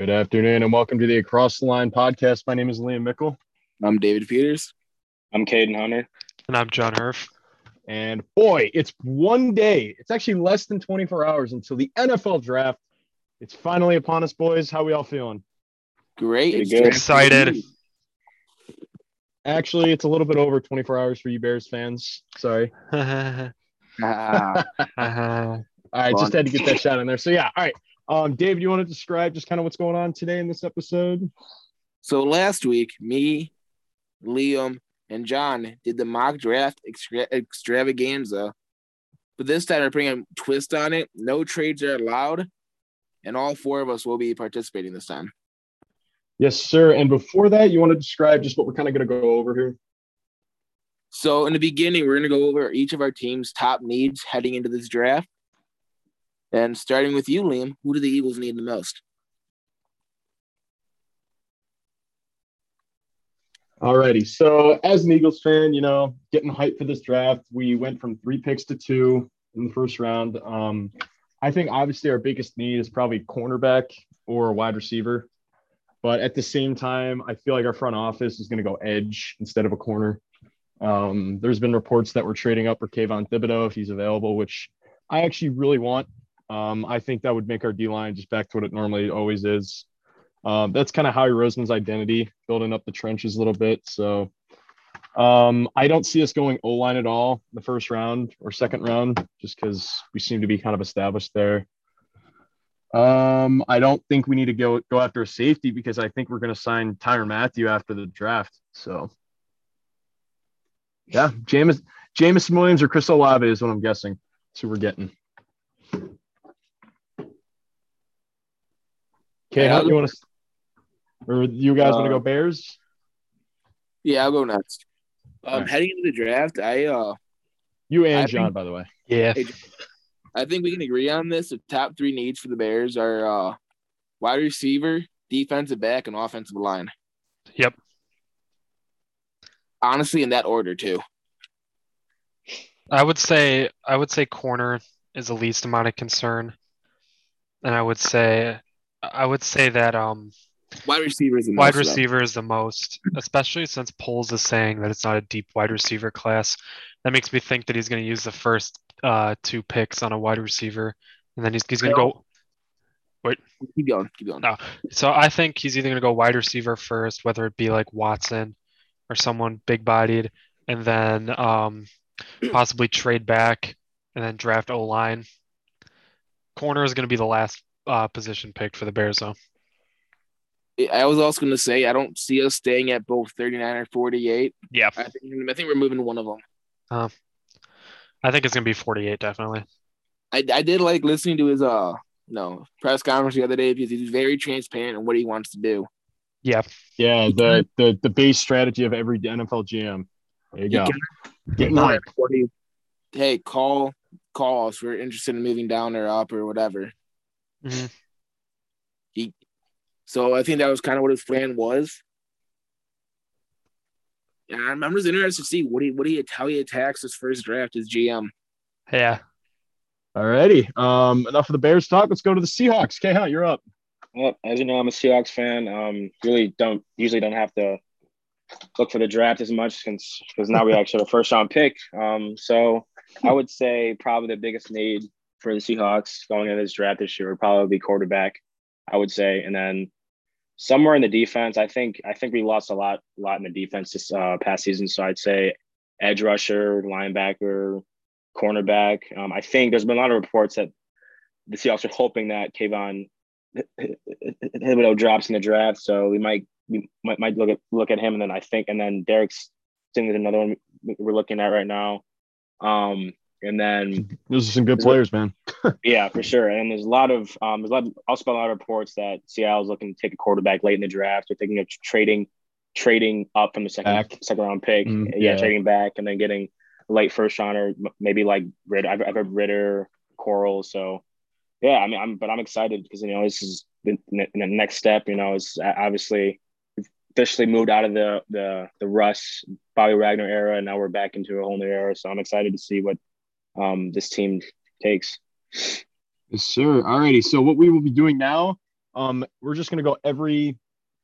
Good afternoon and welcome to the Across the Line podcast. My name is Liam Mickle. I'm David Peters. I'm Caden Hunter. And I'm John Herf. And boy, it's one day. It's actually less than 24 hours until the NFL draft. It's finally upon us, boys. How we all feeling? Great. Good. Excited. Actually, it's a little bit over 24 hours for you Bears fans. Sorry. Ah, All right, just had to get that shot in there. So yeah, all right. Um, David, you want to describe just kind of what's going on today in this episode? so last week, me, Liam, and John did the mock draft extra- extravaganza. But this time we're putting a twist on it. No trades are allowed. And all four of us will be participating this time. Yes, sir. And before that, you want to describe just what we're kind of going to go over here? So in the beginning, we're going to go over each of our team's top needs heading into this draft. And starting with you, Liam, who do the Eagles need the most? Alrighty. So as an Eagles fan, you know, getting hyped for this draft, we went from three picks to two in the first round. Um, I think obviously our biggest need is probably cornerback or a wide receiver. But at the same time, I feel like our front office is going to go edge instead of a corner. Um, there's been reports that we're trading up for Kayvon Thibodeaux if he's available, which I actually really want. Um, I think that would make our D line just back to what it normally always is. Um, that's kind of Howie Roseman's identity, building up the trenches a little bit. So um, I don't see us going O line at all the first round or second round, just because we seem to be kind of established there. Um, I don't think we need to go go after a safety because I think we're going to sign Tyrann Mathieu after the draft. So yeah, James Jameson Williams or Chris Olave is what I'm guessing. Who we're getting. Okay, Yeah, how I'll you want to? Or you guys want to Uh, go Bears? Yeah, I'll go next. Um, Alright. Heading into the draft, I uh, You and I John, think- by the way. yeah. I think we can agree on this. The top three needs for the Bears are uh, wide receiver, defensive back, and offensive line. Yep. Honestly, in that order too. I would say I would say corner is the least amount of concern. And I would say I would say that um Wide receiver is the wide most, though. is the most, especially since Poles is saying that it's not a deep wide receiver class. That makes me think that he's going to use the first uh two picks on a wide receiver, and then he's he's going to go. Wait, keep going. Keep going. No. So I think he's either going to go wide receiver first, whether it be like Watson or someone big bodied, and then um, possibly trade back and then draft O line. Corner is going to be the last uh, position picked for the Bears, though. I was also going to say I don't see us staying at both 39 or 48. Yeah. I think I think we're moving one of them. I think it's going to be 48, definitely. I, I did like listening to his uh no press conference the other day because he's very transparent in what he wants to do. Yeah. Yeah, the the the base strategy of every NFL GM. There you You go. can- Getting hyped. What do you- Hey, call call us. We're interested in moving down or up or whatever. Mhm. So I think that was kind of what his plan was. And I'm, I'm just interested to see what he what he how he attacks his first draft as GM. Yeah. Alrighty. Um, enough of the Bears talk. Let's go to the Seahawks. K Hunt, you're up. Well, as you know, I'm a Seahawks fan. Um, really don't usually don't have to look for the draft as much since because now we actually have a first round pick. Um, so I would say probably the biggest need for the Seahawks going into this draft this year would probably be quarterback. I would say, and then somewhere in the defense. I think I think we lost a lot a lot in the defense this uh, past season. So I'd say edge rusher, linebacker, cornerback. Um, I think there's been a lot of reports that the Seahawks are hoping that Kayvon Thibodeaux drops in the draft, so we might we might, might look at look at him, and then I think, and then Derek's Sting is another one we're looking at right now. Um, and then Those are some good players, man. yeah, for sure. And there's a lot of um, there's a lot of, also been a lot of reports that Seattle's looking to take a quarterback late in the draft. They're thinking of trading trading up from the second Back. second round pick. Mm, yeah, yeah. trading back and then getting late first rounder, m- maybe like Ridder. I've, I've heard Ridder, Corral. So yeah, I mean, I'm but I'm excited because you know this is the, the next step. You know, is obviously officially moved out of the the the Russ Bobby Wagner era, and now we're back into a whole new era. So I'm excited to see what um this team takes. Yes, sir. Alrighty. So what we will be doing now Um, we're just gonna go every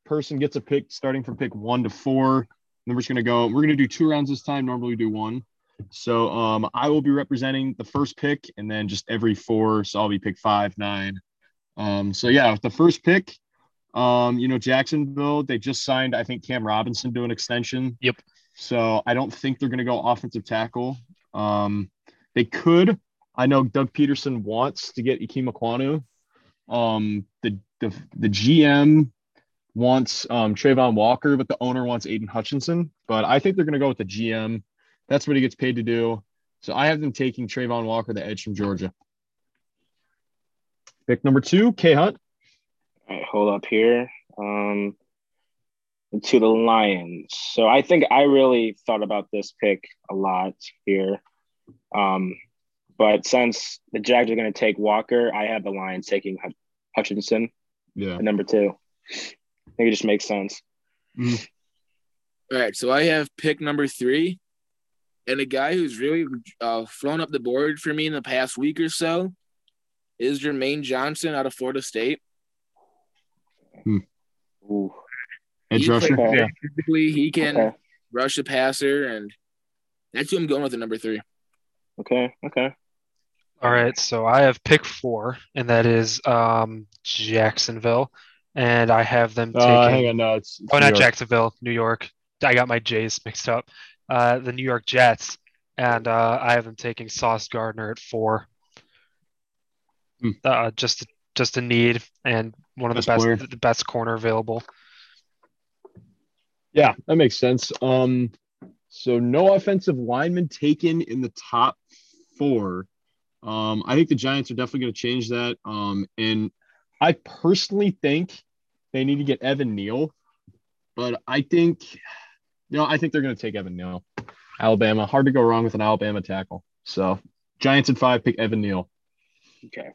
person gets a pick starting from pick one to four. then we're just gonna go. We're gonna do two rounds this time. Normally we do one. So um, I will be representing the first pick, and then just every four. So I'll be pick five, nine. Um, so yeah, with the first pick, um, you know Jacksonville, they just signed I think Cam Robinson to an extension. Yep. So I don't think they're gonna go offensive tackle. Um, they could. I know Doug Pederson wants to get Ikem Ekwonu. Um, the, the the GM wants um, Travon Walker, but the owner wants Aidan Hutchinson. But I think they're going to go with the GM. That's what he gets paid to do. So I have them taking Travon Walker, the edge from Georgia. Pick number two, K Hunt. All right, hold up here. Um, to the Lions. So I think I really thought about this pick a lot here. Um, but since the Jags are going to take Walker, I have the Lions taking Hutchinson Yeah. at number two. I think it just makes sense. All right, so I have pick number three, and a guy who's really uh, flown up the board for me in the past week or so is Jermaine Johnson out of Florida State. Ooh. Edge He rusher. plays- Okay. Physically, he can Okay. rush the passer, and that's who I'm going with at number three. Okay. Okay. All right, so I have pick four, and that is um, Jacksonville, and I have them taking. Uh, hang on, no, it's, it's oh, New not York. Jacksonville, New York. I got my Jays mixed up. Uh, the New York Jets, and uh, I have them taking Sauce Gardner at four. Hmm. Uh, just just a need and one of the best the best corner available. Yeah, that makes sense. Um, so no offensive lineman taken in the top four. Um, I think the Giants are definitely going to change that. Um, and I personally think they need to get Evan Neal, but I think, you know, I think they're going to take Evan Neal. Alabama, hard to go wrong with an Alabama tackle. So Giants at five, pick Evan Neal. Okay.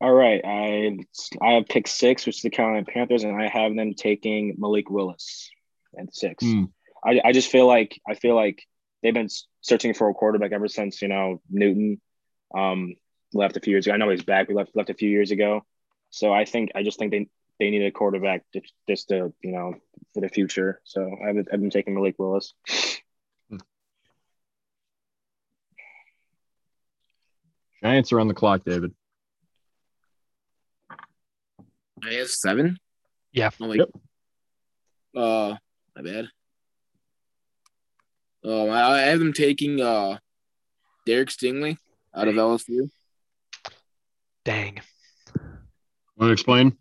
All right. I I have pick six, which is the Carolina Panthers, and I have them taking Malik Willis at six. Hmm. I, I just feel like I feel like they've been searching for a quarterback ever since you know Newton um, left a few years ago. I know he's back. We left left a few years ago, so I think I just think they they need a quarterback just, just to you know for the future. So I've I've been taking Malik Willis. Giants are on the clock, David. I have seven. Yeah. Oh, wait. Yep. Uh, my bad. Um, I I have them taking uh, Derek Stingley out of LSU. Dang. Want to explain?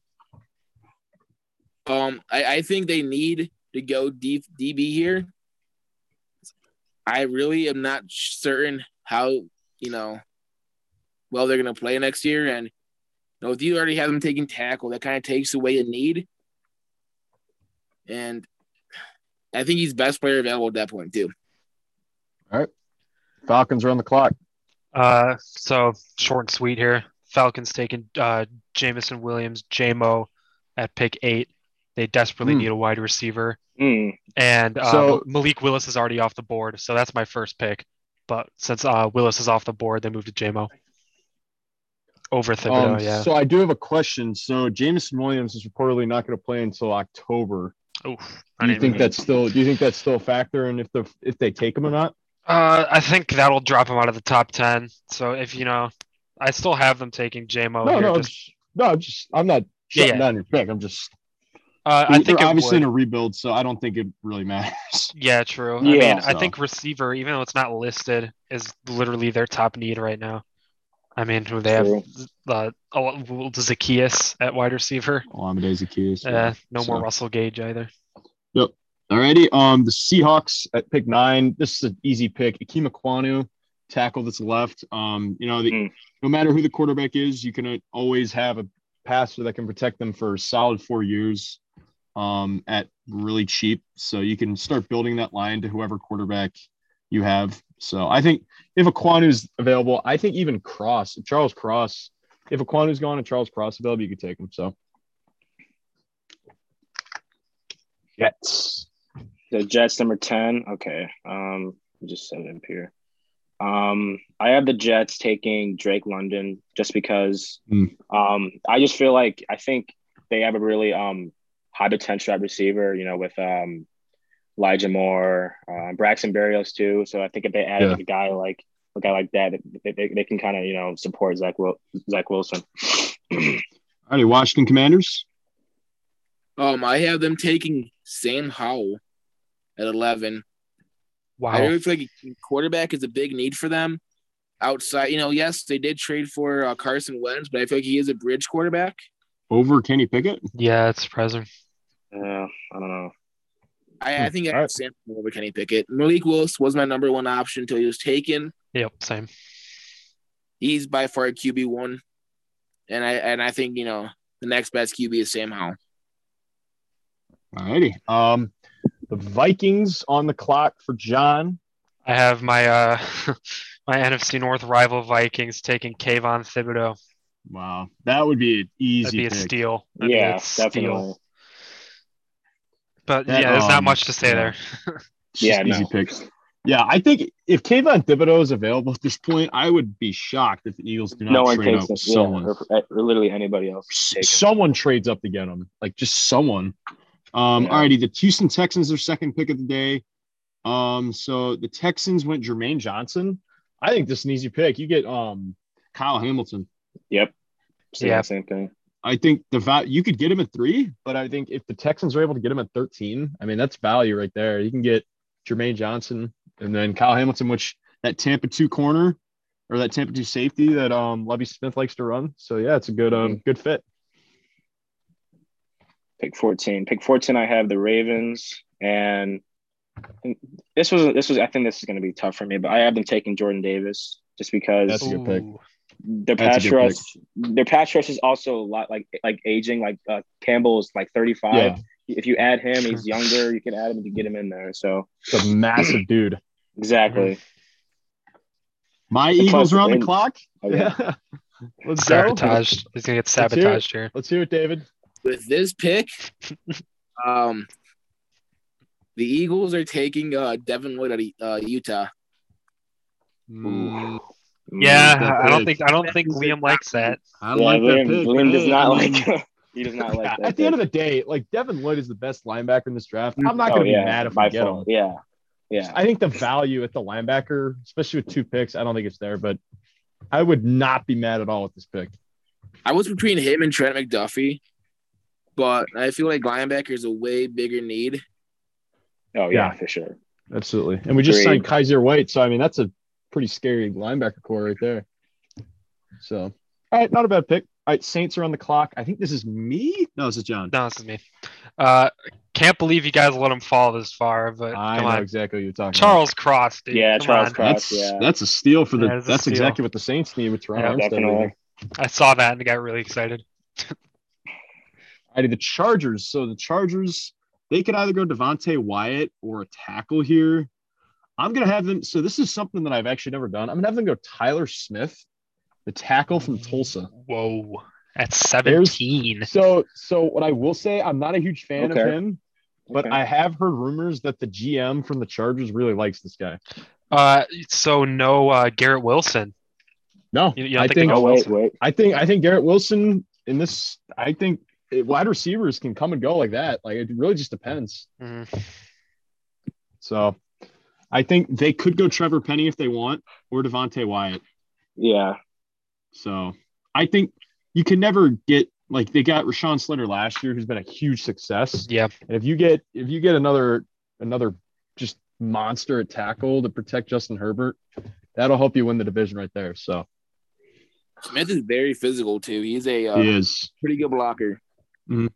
Um, I, I think they need to go deep DB here. I really am not certain how you know well they're gonna play next year, and you know if you already have them taking tackle, that kind of takes away a need. And I think he's best player available at that point too. Falcons are on the clock. Uh, so short and sweet here. Falcons taking uh, Jameson Williams, JMO at pick eight. They desperately Hmm. need a wide receiver, Hmm. and uh, So- Malik Willis is already off the board, so that's my first pick. But since uh, Willis is off the board, they moved to JMO over Thibodeaux. Um, yeah. So I do have a question. So Jameson Williams is reportedly not going to play until October. Oof, Do you think that's still? Do you think that's still a factor? And if the if they take him or not? Uh, I think that'll drop him out of the top ten. So if you know, I still have them taking JMO no, here. no, just, just, no. I'm Just I'm not Yeah, shutting yeah. down your pick. I'm just. uh, I think obviously would. in a rebuild, so I don't think it really matters. Yeah, true. I Yeah. mean, I think receiver, even though it's not listed, is literally their top need right now. I mean, who they have True. uh, oh, Zaccheaus at wide receiver. Olamide Zaccheaus. Uh, no more Russell Gage either. Alrighty. Um, the Seahawks at pick nine. This is an easy pick. Ikem Ekwonu, tackle that's left. Um, you know, the, Mm. no matter who the quarterback is, you can always have a passer that can protect them for a solid four years. Um, at really cheap, so you can start building that line to whoever quarterback you have. So I think if Ekwonu's available, I think even Cross, Charles Cross, if Ekwonu's gone and Charles Cross available, you could take him. So Jets. The Jets number ten. Okay. Um, just set it up here. Um, I have the Jets taking Drake London just because. Mm. Um, I just feel like I think they have a really um high potential at receiver. You know, with um Elijah Moore, uh, Braxton Berrios too. So I think if they added Yeah. a guy like a guy like that, they, they, they can kind of you know support Zach Wil- Zach Wilson. Alrighty, Washington Commanders. Um, I have them taking Sam Howell at eleven. Wow. I really feel like quarterback is a big need for them. Outside, you know, yes, they did trade for uh, Carson Wentz, but I feel like he is a bridge quarterback. Over Kenny Pickett. Yeah, it's surprising. Yeah, I don't know. I, I Hmm, think I have right. Sam Howell over Kenny Pickett. Malik Willis was my number one option until he was taken. Yep, same. He's by far QB one, and I and I think you know the next best QB is Sam Howell. Alrighty. Um, the Vikings on the clock for John. I have my uh my NFC North rival Vikings taking Kayvon Thibodeaux. Wow, that would be an easy That'd be a steal. That'd be a yeah, steal. definitely. But That, yeah, there's not um, much to say yeah. there. Yeah, just easy no. picks. Yeah, I think if Kayvon Thibodeaux is available at this point, I would be shocked if the Eagles do not No one trade up him. Yeah, someone. or, or literally anybody else. S- Take him. someone trades up to get him, like just someone. Um, Yeah. alrighty, the Houston Texans are second pick of the day. Um, so the Texans went Jermaine Johnson. I think this is an easy pick. You get um Kyle Hamilton. Yep. Saying Yeah. same thing. I think the value you could get him at three, but I think if the Texans are able to get him at 13, I mean that's value right there. You can get Jermaine Johnson and then Kyle Hamilton, which that Tampa two corner or that Tampa two safety that um Lovie Smith likes to run. So yeah, it's a good um good fit. Pick 14. Pick 14, I have the Ravens. And this was this was I think this is gonna be tough for me, but I have them taking Jordan Davis just because That's a good pick. Their That's pass a good rush their pass rush is also a lot like like aging. Like uh, Campbell is like 35. Yeah, If you add him, he's younger, you can add him to get him in there. So it's a massive dude. exactly. My The Eagles are on the clock. Oh, yeah. Yeah. Let's go. Sabotaged. He's gonna get Let's sabotaged here. Let's hear it, David. With this pick, um, the Eagles are taking uh Devin Lloyd out of uh, Utah. Mm, Yeah, I don't think I don't think Liam likes that. I don't Yeah, like Liam, that pick. Liam does not like he does not like yeah, that. at the end of the day, like Devin Lloyd is the best linebacker in this draft. I'm not Oh, going to yeah, be mad if by we get him. Yeah. Yeah. I think the value at the linebacker, especially with two picks, I don't think it's there, but I would not be mad at all with this pick. I was between him and Trent McDuffie, but I feel like linebacker is a way bigger need. Oh yeah, Yeah. for sure. Absolutely. And we just signed Kyzir White. So, I mean, that's a pretty scary linebacker core right there. So, all right, not a bad pick. All right, Saints are on the clock. I think this is me. No, this is John. No, this is me. Uh, can't believe you guys let him fall this far, but I know on, exactly what you're talking Charles Cross, dude. Yeah, come Charles on. Cross. That's yeah. that's a steal for the. Yeah, that's steal. exactly what the Saints need with Toronto. Yeah, definitely. I saw that and got really excited. Alrighty, the Chargers. So the Chargers, they could either go Devonte Wyatt or a tackle here. I'm gonna have them. So this is something that I've actually never done. I'm gonna have them go Tyler Smith, the tackle from Tulsa. Whoa, that's There's- 17. So so what I will say, I'm not a huge fan of him, but Okay. I have heard rumors that the GM from the Chargers really likes this guy. Uh, so no uh, Garrett Wilson. No, You- you I think think oh wait, wait. I think I think Garrett Wilson in this. I think wide receivers can come and go like that. Like it really just depends. Mhm. So I think they could go Trevor Penning if they want, or Devonte Wyatt. Yeah. So I think you can never get like they got Rashawn Slater last year, who's been a huge success. Yeah, And if you get if you get another another just monster at tackle to protect Justin Herbert, that'll help you win the division right there. So Smith is very physical too. He's a uh, he is. pretty good blocker. Mhm.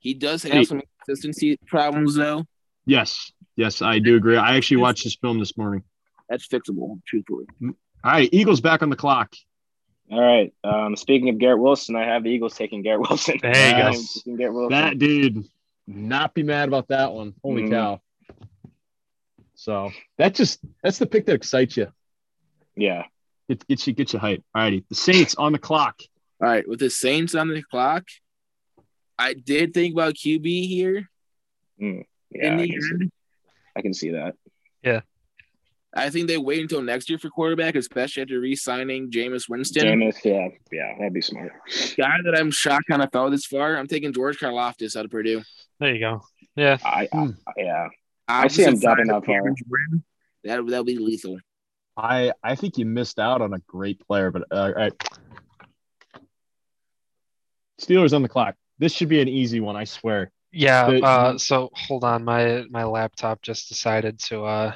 He does have Hey. some consistency problems though. Yes, yes, I do agree. I actually watched this film this morning. That's fixable, truthfully. All right, Eagles back on the clock. All right. Um, speaking of Garrett Wilson, I have the Eagles taking Garrett Wilson. There you go. Taking Garrett Wilson. That dude, not be mad about that one. Holy Mhm. cow! So that just that's the pick that excites you. yeah. It gets you get you hype. All righty, the Saints on the clock. All right, with the Saints on the clock, I did think about QB here Yeah. I can, see. I can see that. Yeah. I think they wait until next year for quarterback, especially after re-signing Jameis Winston. Jameis, yeah, yeah, that'd be smart. Guy that I'm shocked kind of fell this far. I'm taking George Karlaftis out of Purdue. There you go. Yeah. I, Hmm. I yeah, I see him Opposite up side of that far. Cameron Jordan, That that'll be lethal. I I think you missed out on a great player, but uh, all right. Steelers on the clock. This should be an easy one, I swear. Yeah. The- Uh, so hold on. My my laptop just decided to uh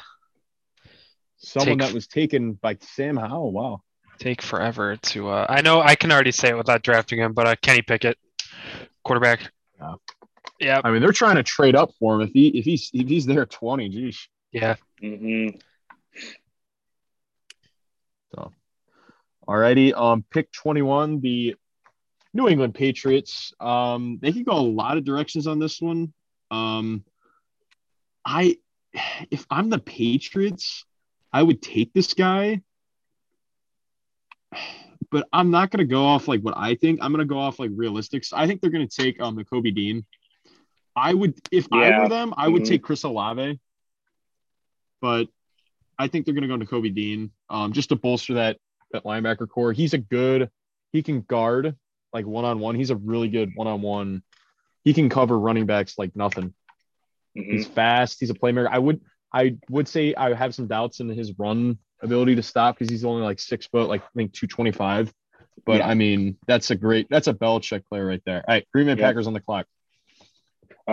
Someone Take- that was taken by Sam Howell. Wow. take forever to uh I know I can already say it without drafting him, but uh Kenny Pickett, quarterback. Yeah. Yeah, I mean, they're trying to trade up for him. If he if he's if he's there at 20, geez. yeah. Mm-hmm. So. Alrighty. Um, pick 21, the New England Patriots. Um, they could go a lot of directions on this one. Um, I if I'm the Patriots, I would take this guy. But I'm not gonna go off like what I think. I'm gonna go off like realistics. I think they're gonna take um the Kobe Dean. I would if I were them, I would Mhm. take Chris Olave. But I think they're gonna go to Kobe Dean. Um, just to bolster that that linebacker core. He's a good, he can guard like one on one. He's a really good one on one. He can cover running backs like nothing. hmm He's fast. He's a playmaker. I would I would say I have some doubts in his run ability to stop because he's only like six foot, like I think 225. But Yeah. I mean, that's a great that's a Belichick player right there. All right, Green Bay Yeah. Packers on the clock. Uh,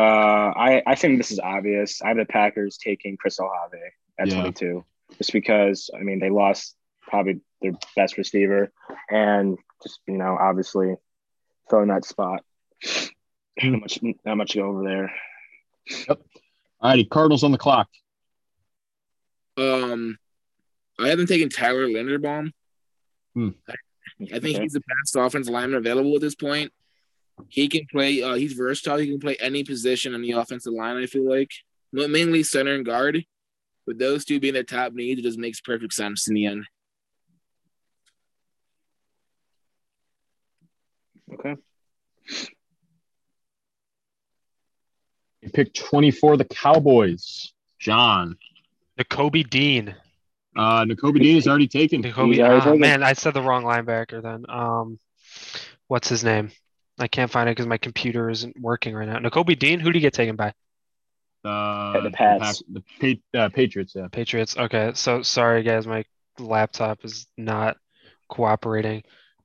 I I think this is obvious. I have the Packers taking Chris Olave at Yeah. 22, just because I mean they lost probably their best receiver, and just you know obviously filling that spot. Not much, not much to go over there. All righty, Cardinals on the clock. Um, I haven't taken Tyler Linderbaum. Hmm. I, I think Okay. he's the best offensive lineman available at this point. He can play. Uh, he's versatile. He can play any position on the offensive line. I feel like Ma- mainly center and guard. With those two being their top needs, it just makes perfect sense in the end. Okay. You pick 24, the Cowboys. John. Nakobe Dean. Uh Nakobe Dean is already taken. Nakobe. He's already ah, taken. man, I said the wrong linebacker then. Um, what's his name? I can't find it because my computer isn't working right now. Nakobe Dean. Who did he get taken by? Uh, The Pats. Pac- the Pa- uh, Patriots, yeah. Patriots. Okay, so sorry guys, my laptop is not cooperating.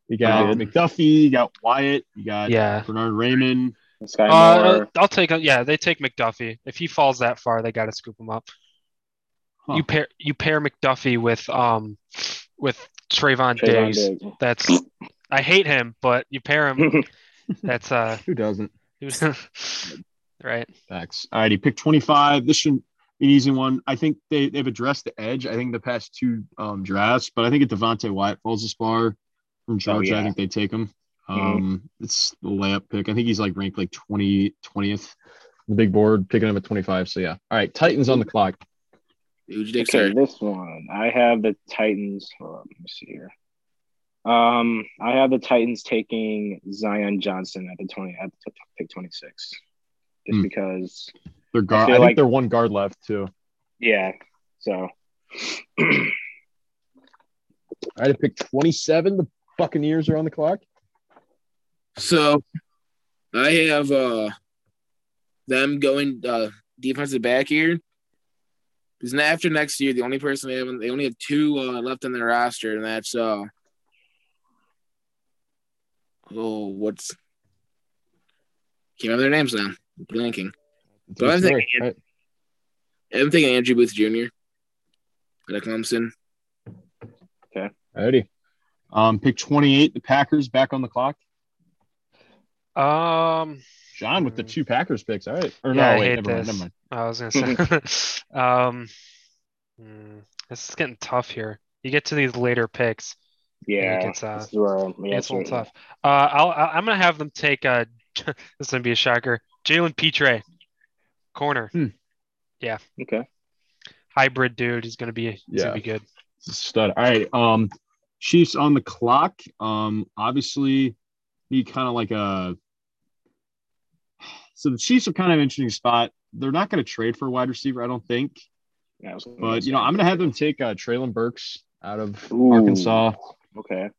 You got Um, McDuffie, you got Wyatt, you got Yeah. Bernard Raimann. Sky Uh, I'll take. Yeah, they take McDuffie. If he falls that far, they got to scoop him up. Huh. You pair you pair McDuffie with um with Trevon, Trevon Diggs. Diggs. That's I hate him, but you pair him. That's uh Who doesn't? right. Thanks. All right, he picked 25. This should be an easy one. I think they, they've addressed the edge. I think the past two um, drafts, but I think if Devonte Wyatt falls this far from Georgia, yeah. I think they take him. Um, It's the layup pick. I think he's like ranked like 20, 20th. The big board picking him at 25. So yeah. All right, Titans on the clock. Who'd you take, Okay, sir? this one I have the Titans. Hold on, let me see here. Um, I have the Titans taking Zion Johnson at the twenty at the pick twenty six, just Hmm. because. They're guard. I, feel think like- they're one guard left too. Yeah, so All right, to pick 27. The Buccaneers are on the clock. So I have uh them going uh defensive back here. Because after next year, the only person they have they only have two uh, left on their roster, and that's uh oh what's can't remember their names now. I'm blanking. So I'm thinking- All right. I'm thinking Andrew Booth Jr. out of Clemson. Alrighty. Um, pick 28. The Packers back on the clock. Um, John with the two Packers picks. All right. Or Yeah, I no, wait, hate never mind, never mind. I was gonna say, um, hmm, this is getting tough here. You get to these later picks, yeah, gets, uh, this is where yeah, it's a little tough. Uh, I'll, I'll I'm gonna have them take uh, this is gonna be a shocker. Jalen Pitre, corner, Yeah. Okay, hybrid dude. He's gonna be, he's Yeah. gonna be good. Stud. All right. Um, Chiefs on the clock. Um, obviously, need kind of like a. So the Chiefs are kind of an interesting spot. They're not going to trade for a wide receiver, I don't think. Yeah, I was gonna But you know, I'm gonna have them take uh, Treylon Burks out of Ooh. Arkansas. Okay.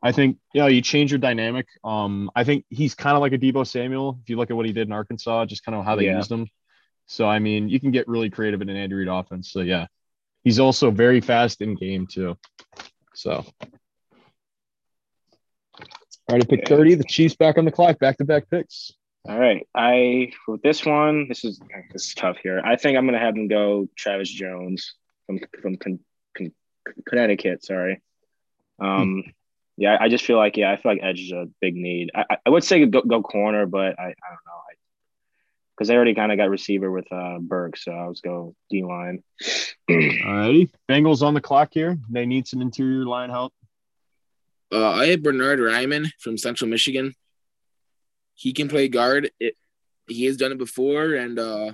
I think you know you change your dynamic. Um, I think he's kind of like a Deebo Samuel. If you look at what he did in Arkansas, just kind of how they Yeah. used him. So I mean, you can get really creative in an Andy Reid offense. So yeah, he's also very fast in game too. So. All right, to pick Okay. 30. The Chiefs back on the clock, back to back picks. All right. I for this one, this is this is tough here. I think I'm gonna have them go Travis Jones from from Con, Con, Connecticut. Sorry. Um. Yeah, I just feel like yeah, I feel like edge is a big need. I, I- I would say go, go corner, but I, I don't know. Because they already kind of got receiver with uh Burke, so I was go D line. All righty. Bengals on the clock here. They need some interior line help. Uh, I have Bernard Raimann from Central Michigan. He can play guard. It, he has done it before, and uh,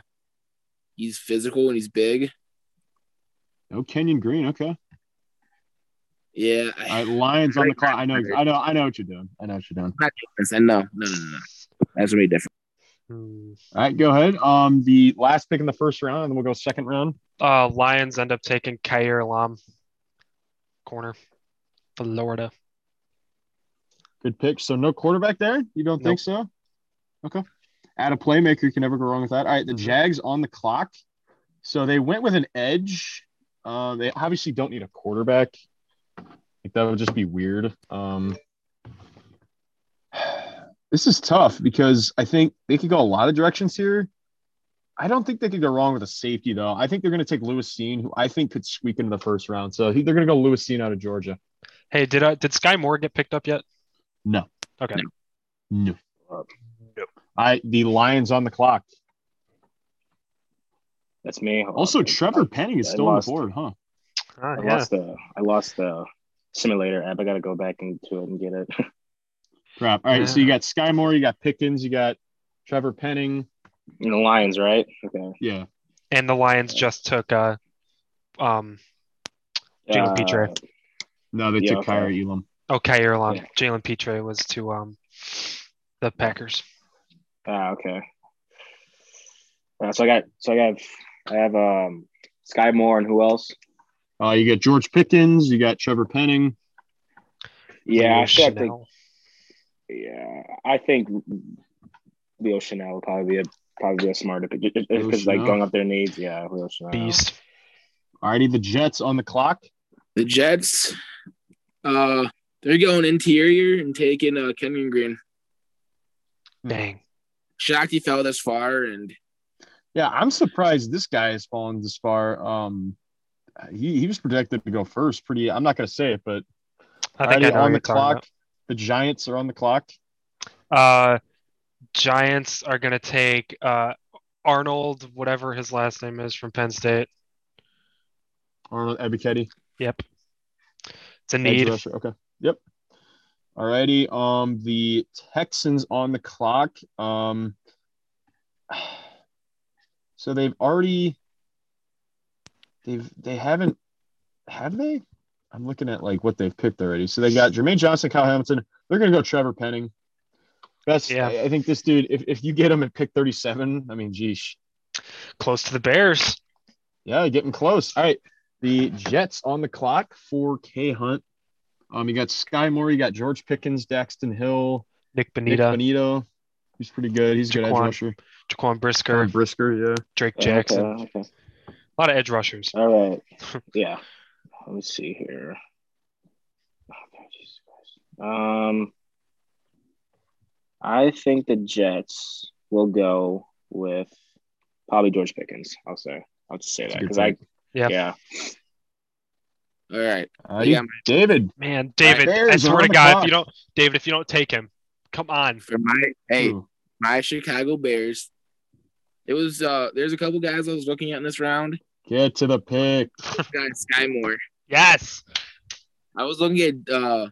he's physical and he's big. No Kenyon Green. Okay. Yeah, All right, Lions on the clock. I know. I know. I know what you're doing. I know what you're doing. I know. No, no, no, no. That's really different. All right, go ahead. Um, the last pick in the first round, and then we'll go second round. Uh, Lions end up taking Kaiir Elam, corner, Florida. Good pick. So no quarterback there. You don't think so? Okay. Add a playmaker. You can never go wrong with that. All right, the Mhm. Jags on the clock. So they went with an edge. Uh, they obviously don't need a quarterback. Like that would just be weird. Um, this is tough because I think they could go a lot of directions here. I don't think they could go wrong with a safety though. I think they're going to take Lewis Cine, who I think could squeak into the first round. So they're going to go Lewis Cine out of Georgia. Hey, did uh, did Skyy Moore get picked up yet? No. Okay. No. No. I the Lions on the clock. That's me. Also, I- Trevor Penning is I still on the board, huh? Ah, I yeah. lost the I lost the simulator app. I gotta go back into it and get it. Crap. All right, so you got Skyy Moore, you got Pickens, you got Trevor Penning. In the Lions, right? Okay. Yeah. And the Lions just took uh, um, Jalen Pitre. Uh, No, they Yeah, took Kyrie okay. Elam. oh Kaiir Elam. Yeah. Jalen Pitre was to um, the Packers. Ah, okay. Uh, so I got so I have I have um Skyy Moore and who else? Uh, you got George Pickens, you got Trevor Penning. Yeah, I feel like they- Chenal. Yeah, I think Leo Chenal would probably be a probably be a smarter pick Leo because like going up their needs. Yeah, Leo Chenal. beast. Alrighty, the Jets on the clock. The Jets, uh, they're going interior and taking uh, Kenyon Green. Dang. Shocked he fell this far, and Yeah, I'm surprised this guy has fallen this far. Um, he, he was projected to go first. Pretty. I'm not gonna say it, but I think I alrighty, know what on the talking clock. The Giants are on the clock. Uh, Giants are gonna take uh Arnold, whatever his last name is from Penn State. Arnold Ebiketie. Yep. It's a need. Okay. Yep. Alrighty. Um, the Texans on the clock. Um, so they've already they've they haven't have they? I'm looking at like what they've picked already. So they got Jermaine Johnson, Kyle Hamilton. They're gonna go Trevor Penning. That's Yeah. I, I think this dude. If, if you get him at pick 37, I mean, geesh. Close to the Bears. Yeah, getting close. All right. The Jets on the clock for K Hunt. Um, you got Skyy Moore, you got George Pickens, Daxton Hill, Nick Bonitto. Nick Bonitto. He's pretty good. He's a good edge rusher. Jaquan Brisker, Karen Brisker, yeah. Drake Okay, Jackson. okay. A lot of edge rushers. All right. Yeah. Let me see here. Okay, Jesus Christ. Um, I think the Jets will go with probably George Pickens. I'll say. I'll just say That's that because I. Yeah. yeah all right, All Yeah. David. Man, David, Bears I swear to God, clock. if you don't, David, if you don't take him, come on. for my hey, Ooh, my Chicago Bears. It was uh, there's a couple guys I was looking at in this round. Get to the pick. Guy Skyy Moore. Yes. I was looking at uh,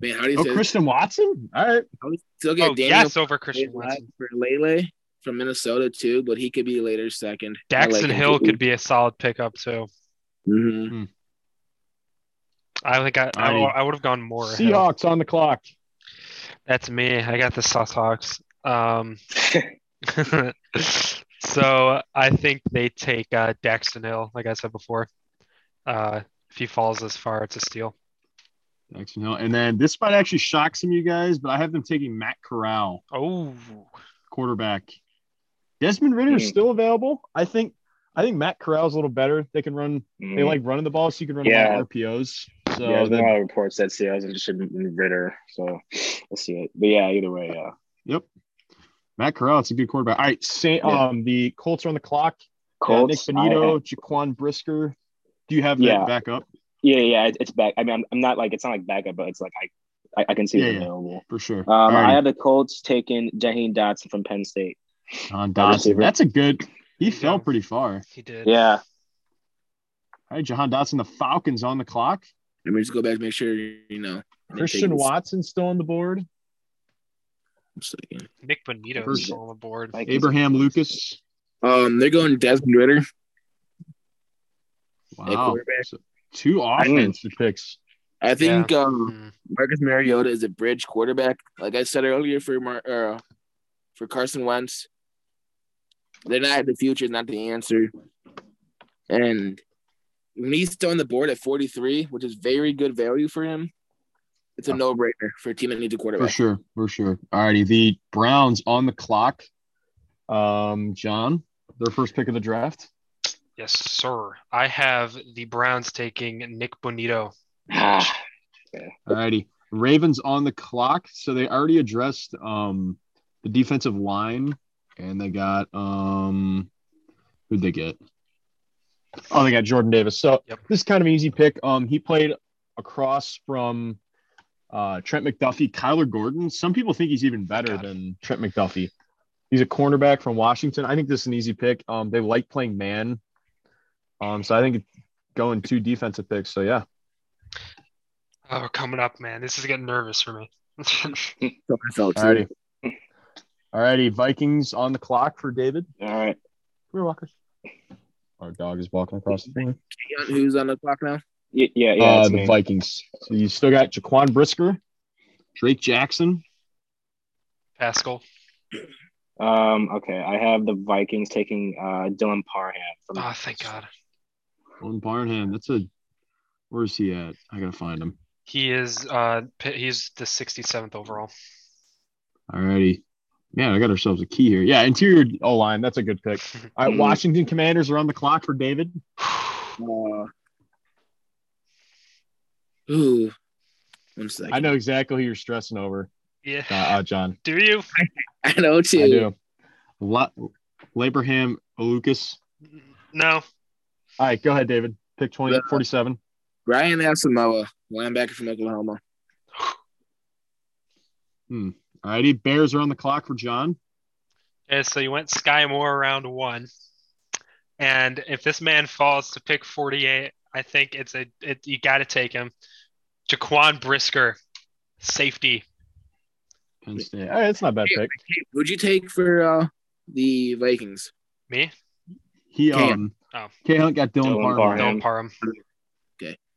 man, how do you Oh, say? this? Christian Watson. All right. I was looking at Oh, Daniel yes, over Christian Watson. for Lele from Minnesota too, but he could be later second. I like Daxton Hill could be a solid pickup too. Mhm. I think I I, I would have gone more. ahead. Seahawks on the clock. That's me. I got the Seahawks. Um, So I think they take uh, Daxton Hill, like I said before. Uh, if he falls this far, it's a steal. Thanks, Hill. And then this might actually shock some of you guys, but I have them taking Matt Corral, Oh, quarterback. Desmond Ridder is Hmm. still available. I think I think Matt Corral's a little better. They can run they Mm. like running the ball, so you can run Yeah. a lot of RPOs. So yeah, there's the- a lot of reports that Seattle's interested in Ridder, so we'll see it. But yeah, either way, yeah. Yep. Matt Corral, it's a good quarterback. All right, Saint, Yeah. um, the Colts are on the clock. Uh, Colts, Nick I- Bonitto, Jaquan Brisker. Do you have Yeah. that back up yeah, yeah, it's back. I mean, I'm, I'm not like it's not like backup, but it's like I, I, I can see Yeah, it yeah. available. for sure? Um, All I right, have the Colts taking Jahan Dotson from Penn State. John wide Dotson. That's a good. He fell pretty far. he did. Yeah, All right, Jahan Dotson. The Falcons on the clock. Let me just go back and make sure you know. and then take Christian Watson still on the board. one second. Nick Bonitto still on the board. Abraham Lucas. Um, they're going Desmond Ridder. At Wow. quarterback. So two offensive picks. I think um, Hmm. Marcus Mariota is a bridge quarterback. Like I said earlier, for Mar- uh, for Carson Wentz, they're not the future, not the answer. And when he's still on the board at 43, which is very good value for him, it's a Yeah. no brainer for a team that needs a quarterback. For sure, for sure. All righty, the Browns on the clock. Um, John, their first pick of the draft. Yes, sir. I have the Browns taking Nick Bonitto. Ah, All righty, Ravens on the clock. So they already addressed um the defensive line, and they got um who'd they get? Oh, they got Jordan Davis. So Yep. this is kind of an easy pick. Um, he played across from uh, Trent McDuffie, Kyler Gordon. Some people think he's even better God. than Trent McDuffie. He's a cornerback from Washington. I think this is an easy pick. Um, they like playing man. Um, so I think going two defensive picks. So yeah, Oh, coming up, man. This is getting nervous for me. So I alrighty, alrighty. Vikings on the clock for David. all right. Come here, Walker. Our dog is walking across the thing. Who's on the clock now? Y- Yeah, yeah. uh, the me. Vikings. So you still got Jaquan Brisker, Drake Jackson. Pascal. Um, okay, I have the Vikings taking uh Dylan Parham from. Oh, thank God. Owen Barnham. That's a. Where's he at? I gotta find him. He is uh he's the 67th overall. Alrighty. Man, I got ourselves a key here. Yeah, interior O line. That's a good pick. All right. Washington Commanders are on the clock for David. Uh, ooh, one second. I know exactly who you're stressing over, yeah. uh, uh, John. Do you? I know too. I do. La- Labraham Lucas. No. All right, go ahead, David. Pick 20, Yeah. 47. Brian Asamoah, linebacker from Oklahoma. Hmm. All righty. Bears are on the clock for John. Yeah, so you went Skyy Moore round one. And if this man falls to pick 48, I think it's a it, you got to take him. Jaquan Brisker, safety. Penn State. All right, that's not a bad pick. Who'd you take for uh, the Vikings? Me? He Cam. um, Oh. K Hunt got Dylan, Dylan Parham. Parham. Don't par him.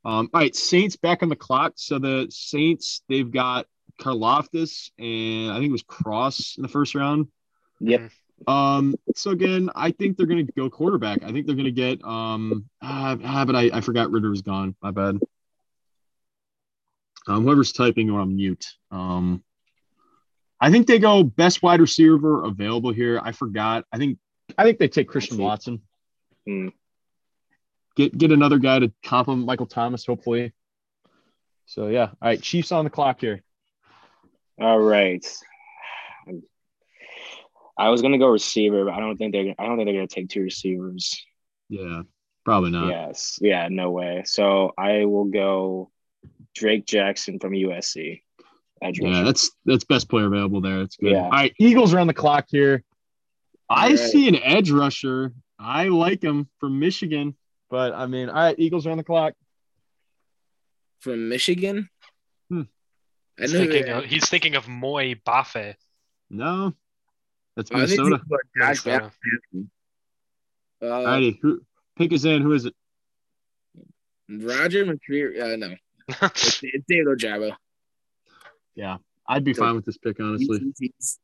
Um, all right, Saints back on the clock. So the Saints, they've got Karlaftis and I think it was Cross in the first round. Yep. Um, so again, I think they're gonna go quarterback. I think they're gonna get um ah, ah, but I, I forgot Ridder was gone. My bad. Um, whoever's typing or on mute. Um I think they go best wide receiver available here. I forgot. I think I think they take Christian see. Watson. Hmm. Get get another guy to compliment Michael Thomas, hopefully. So yeah. All right, Chiefs on the clock here. All right. I was gonna go receiver, but I don't think they're. I don't think they're gonna take two receivers. Yeah, probably not. Yes. Yeah. No way. So I will go Drake Jackson from USC. Yeah, that's that's best player available there. It's good. Yeah. All right, Eagles are on the clock here. I right. see an edge rusher. I like him from Michigan, but I mean, all right, Eagles are on the clock. From Michigan. Hmm. I He's thinking, of, he's thinking of Moy Bafe. No, that's I think Minnesota. it's about Minnesota. Uh, righty, who pick is in? Who is it? Roger McCreary. Uh, no, it's, it's David Ojabo. Yeah, I'd be fine with this pick, honestly. He's, he's,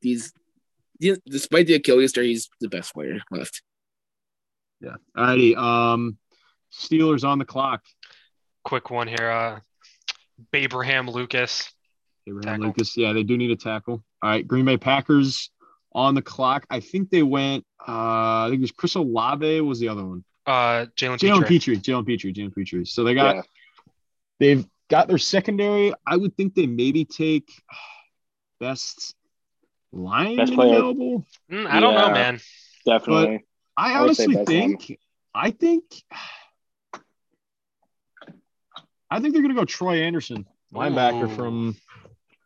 he's Yeah, despite the Achilles tear, he's the best player left. Yeah. Alrighty. Um, Steelers on the clock. Quick one here. Uh, Abraham Lucas. Abraham Tackle. Lucas. Yeah, they do need a tackle. All right. Green Bay Packers on the clock. I think they went. Uh, I think it was Chris Olave was the other one. Uh, Jalen Jalen Pitre. Pitre. Jalen Pitre. Jalen Pitre. So they got Yeah. they've got their secondary. I would think they maybe take best line Best player. available. Mm, I don't know, man. Definitely. I I honestly best line. think I think I think they're gonna go Troy Andersen, linebacker Ooh. from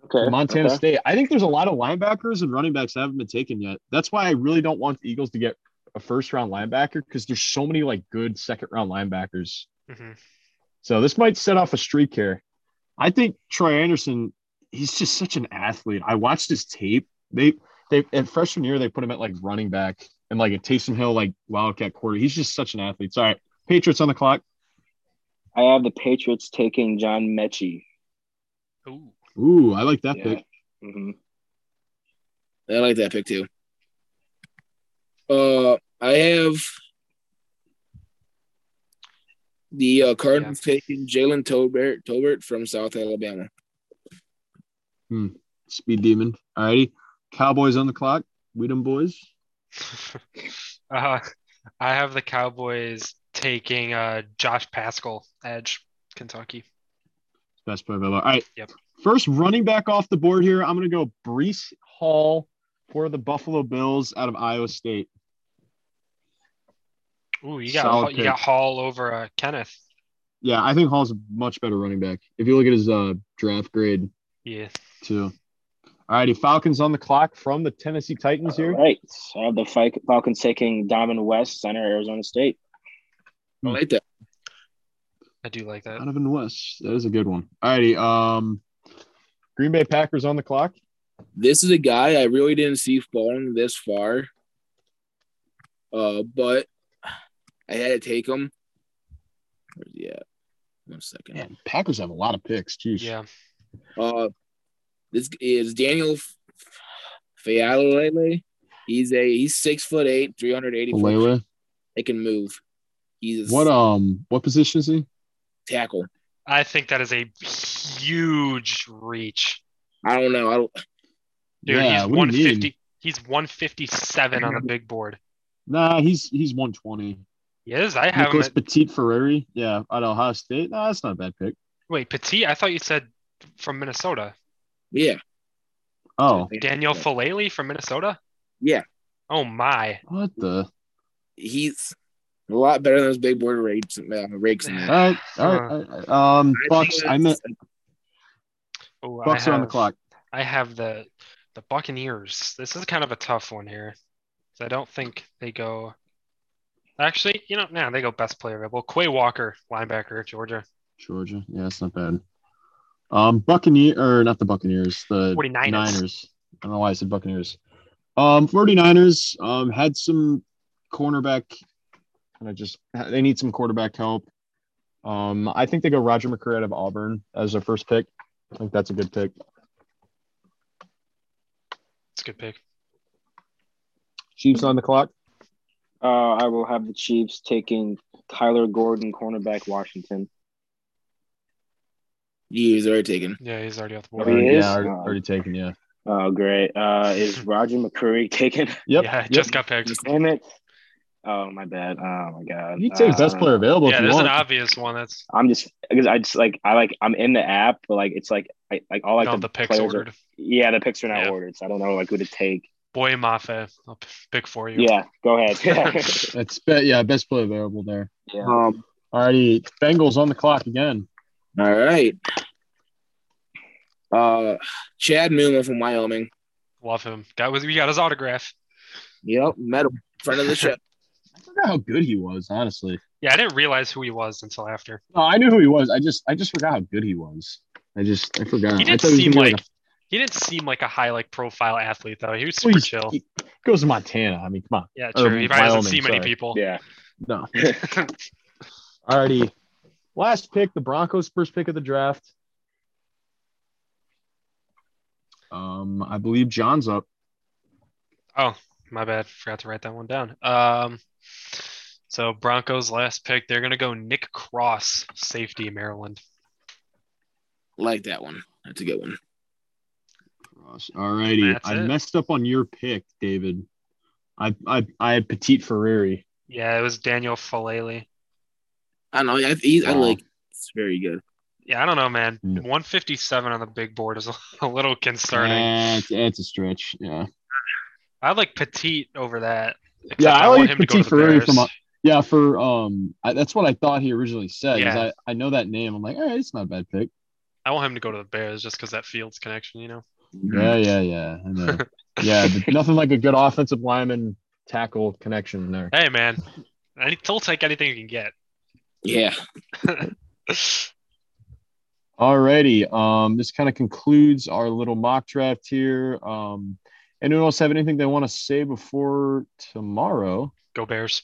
Okay. Montana okay. State. I think there's a lot of linebackers and running backs that haven't been taken yet. That's why I really don't want the Eagles to get a first round linebacker because there's so many like good second round linebackers. hmm So this might set off a streak here. I think Troy Andersen, he's just such an athlete. I watched his tape. They they at freshman year they put him at like running back and like a Taysom Hill like Wildcat quarter. He's just such an athlete. So, all right, Patriots on the clock. I have the Patriots taking John Metchie. Ooh. Ooh, I like that Yeah. pick. hmm I like that pick too. Uh, I have the uh, Cardinals taking Jalen Tolbert, Tolbert from South Alabama. Hmm. Speed demon. All righty. Cowboys on the clock. Weedham boys. uh, I have the Cowboys taking uh, Josh Paschal, edge, Kentucky. Best player available. All right. Yep. First running back off the board here. I'm gonna go Breece Hall for the Buffalo Bills out of Iowa State. Ooh, you got Solid you got. Hall over uh, Kenneth. Yeah, I think Hall's a much better running back. If you look at his uh, draft grade Yeah. too. All righty, Falcons on the clock from the Tennessee Titans here. All right. I have the Falcons taking Dohnovan West, center, Arizona State. I like that. I do like that. Dohnovan West. That is a good one. All righty. Um, Green Bay Packers on the clock. This is a guy I really didn't see falling this far. Uh, but I had to take him. Where's he at? One second. Man, Packers have a lot of picks. Jeez. Yeah. Uh, this is Daniel Faalele. He's a he's six foot eight, three hundred eighty. Alele. They can move. He's What um what position is he? tackle. I think that is a huge reach. I don't know. I don't. Dude, Yeah, he's what do you mean? 150. He's 157 on the big board. Nah, he's he's 120. He is. I have him Nicholas Petit-Frere. Yeah, at Ohio State. Nah, that's not a bad pick. wait, Petit. I thought you said from Minnesota. Yeah, Oh, Daniel Faalele from Minnesota. Yeah. Oh my. what the? he's a lot better than those big board rakes. Uh, rakes in All that. right, all right. all right. Um, I Bucks. I meant Oh, I Bucks are on the clock. I have the the Buccaneers. This is kind of a tough one here. I don't think they go. Actually, you know, now they go best player available. Quay Walker, linebacker, Georgia. Georgia. Yeah, it's not bad. Um, Buccaneer or not the Buccaneers, the 49ers. Niners. I don't know why I said Buccaneers. Um, 49ers um had some cornerback kind of just they need some quarterback help. Um, I think they go Roger McCreary out of Auburn as their first pick. I think that's a good pick. It's a good pick. Chiefs on the clock. Uh, I will have the Chiefs taking Kyler Gordon, cornerback, Washington. He's already taken. Yeah, he's already off the Oh, board. he Uh, is? yeah, already, Oh. already taken. Yeah. Oh, great. Uh, is Roger McCreary taken? Yep. yeah, yep. just got picked. Damn it. Oh, my bad. Oh, my God. You can take Uh, best player available Yeah, if you there's an want. obvious one. That's I'm just because I just like I like I'm in the app, but like it's like I like all like no, the, the picks players are- ordered. yeah, the picks are not Yeah. ordered, so I don't know like who to take. Boye Mafe, I'll p- pick for you. Yeah, go ahead. That's be- yeah, best player available there. yeah. Um. Alrighty, Bengals on the clock again. All right. Uh, Chad Muma from Wyoming. Love him. Got was we got his autograph. Yep, met him. Friend of the show. I forgot how good he was, honestly. Yeah, I didn't realize who he was until after. No, I knew who he was. I just I just forgot how good he was. I just I forgot. He didn't thought he was seem gonna be like he didn't seem like a high like profile athlete though. He was super he's- chill. He goes to Montana. I mean, come on. Yeah, or true. He probably doesn't Wyoming, see many people. Yeah. No. Alrighty. Last pick, the Broncos' first pick of the draft. Um, I believe John's up. Oh, my bad. Forgot to write that one down. Um, so Broncos last pick, they're gonna go Nick Cross, safety, Maryland. Like that one. That's a good one. Gosh, All righty. I it. messed up on your pick, David. I I I had Petit-Frere. Yeah, it was Daniel Faalele. I don't know. I, he, I like. It's very good. Yeah, I don't know, man. No. 157 on the big board is a, a little concerning. Eh, it's, it's a stretch. Yeah. I like Petit over that. Yeah, I want like him to go to the Ferrari from a- Yeah, for um, I, that's what I thought he originally said. Yeah. I, I know that name. I'm like, all right, it's not a bad pick. I want him to go to the Bears just because that Fields connection, you know. Yeah, yeah, yeah. I know. yeah, nothing like a good offensive lineman tackle connection there. Hey, man, I- he'll take anything you can get. Yeah. Alrighty. Um, this kind of concludes our little mock draft here. Um, anyone else have anything they want to say before tomorrow? Go Bears.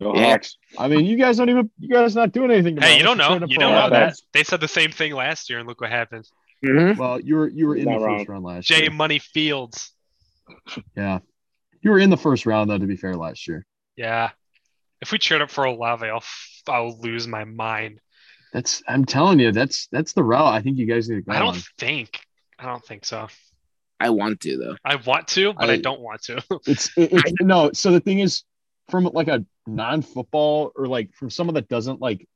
Go Yeah. Hawks. I mean, you guys don't even you guys not doing anything. Hey, you don't know. You don't know lot. that. They said the same thing last year, and look what happened. Mhm. Well, you were you were in Not the wrong. first round last J year. Jay Money Fields. Yeah, you were in the first round though. To be fair, last year. Yeah. If we trade up for Olave, I'll f- I'll lose my mind. That's I'm telling you, that's that's the route I think you guys need to go I don't on. think. I don't think so. I want to though. I want to, but I, I- don't want to. It's it, it's no. So the thing is, from like a non-football or like from someone that doesn't like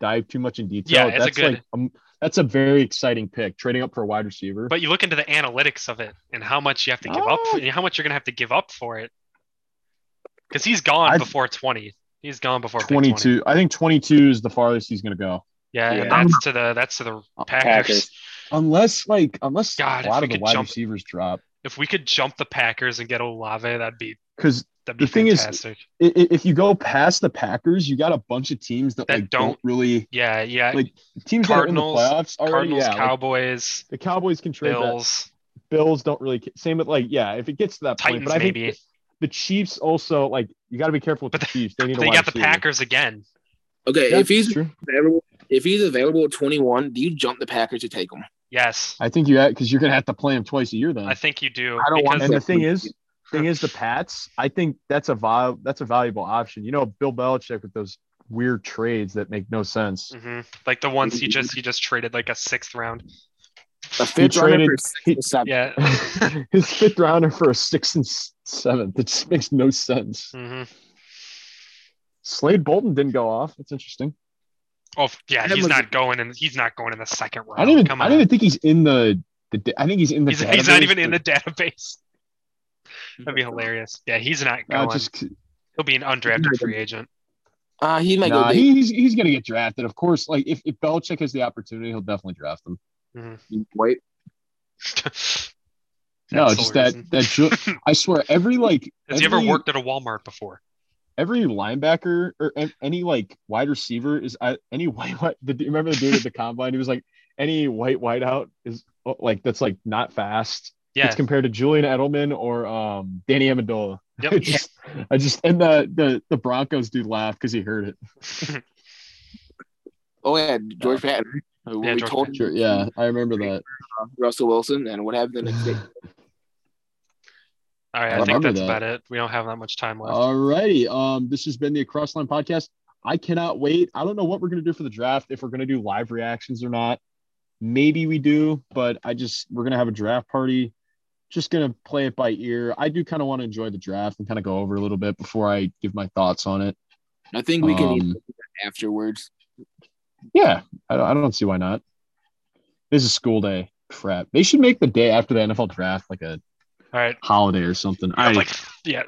dive too much in detail. Yeah, it's a that's good- like um, that's a very exciting pick. Trading up for a wide receiver. but you look into the analytics of it and how much you have to give up, Oh. and how much you're gonna have to give up for it. Because he's gone I- before 20. He's gone before pick 20. 22. I think 22 is the farthest he's gonna go. Yeah, Yeah. that's to the that's to the uh, Packers. Packers. Unless like unless God, a if lot we of the could wide jump- receivers drop. If we could jump the Packers and get Olave, that'd be Because be The thing is- if you go past the Packers, you got a bunch of teams that, That like don't, don't- really yeah, yeah. like teams Cardinals- that are in the playoffs already. Cardinals, yeah, like, Cowboys, the Cowboys can trade that. Bills, Bills don't really. Same with like yeah, if it gets to that Titans, point, but I think maybe. The, the Chiefs also like you got to be careful with But the Chiefs. They need a They got the receiver. Packers again. Okay, Yeah, if he's true. available, if he's available at 21, do you jump the Packers to take him? Yes, I think you have because you're gonna have to play him twice a year then. I think you do. I don't want and the thing Yeah. is, thing is, the Pats. I think that's a val- that's a valuable option. You know, Bill Belichick with those weird trades that make no sense. Mhm. like the ones he just he just traded like a sixth round. A fifth He rounder traded- for six he- seven. Yeah. His fifth rounder for a sixth and seventh. It just makes no sense. hmm Slade Bolden didn't go off. That's interesting. Oh yeah, he's was- not going in. He's not going in the second round. I don't even. Come I on. don't even think he's in the. the I think he's in the. he's, he's not database, even in the database. That'd be hilarious. Yeah, he's not Uh, going. just He'll be an undrafted free agent. Uh, he might nah, go. he, he's he's gonna get drafted. Of course, like if, if Belichick has the opportunity, he'll definitely draft him. Big. Wait, No, That's just that reason. that Ju- I swear every like Has he ever worked at a Walmart before? every linebacker or any like wide receiver is uh, any white white. The, remember the dude at the combine? He was like any white whiteout is uh, like that's like not fast. Yeah. It's compared to Julian Edelman or um Danny Amendola. Yep. I just, I just and the the the Broncos dude laughed because he heard it. oh yeah, George Paton. Who Yeah, we George told Paton. Sure, yeah, I remember that. uh, Russell Wilson, and what happened the next day? All right, I I, think that's that. about it. We don't have that much time left. Alrighty. Um, this has been the Across Line Podcast. I cannot wait. I don't know what we're gonna do for the draft, if we're gonna do live reactions or not. Maybe we do, but I just we're gonna have a draft party. Just gonna play it by ear. I do kind of want to enjoy the draft and kind of go over a little bit before I give my thoughts on it. I think we can Um, even afterwards. Yeah, I, don't- I don't see why not. This is school day. Crap. They should make the day after the NFL draft like a All right. holiday or something. I I like yeah.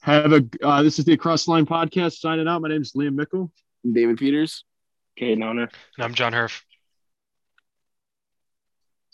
have a. Uh, this is the Across the Line Podcast. Signing out. My name is Liam Mickle. David Peters. Caden Honor. And I'm John Herf.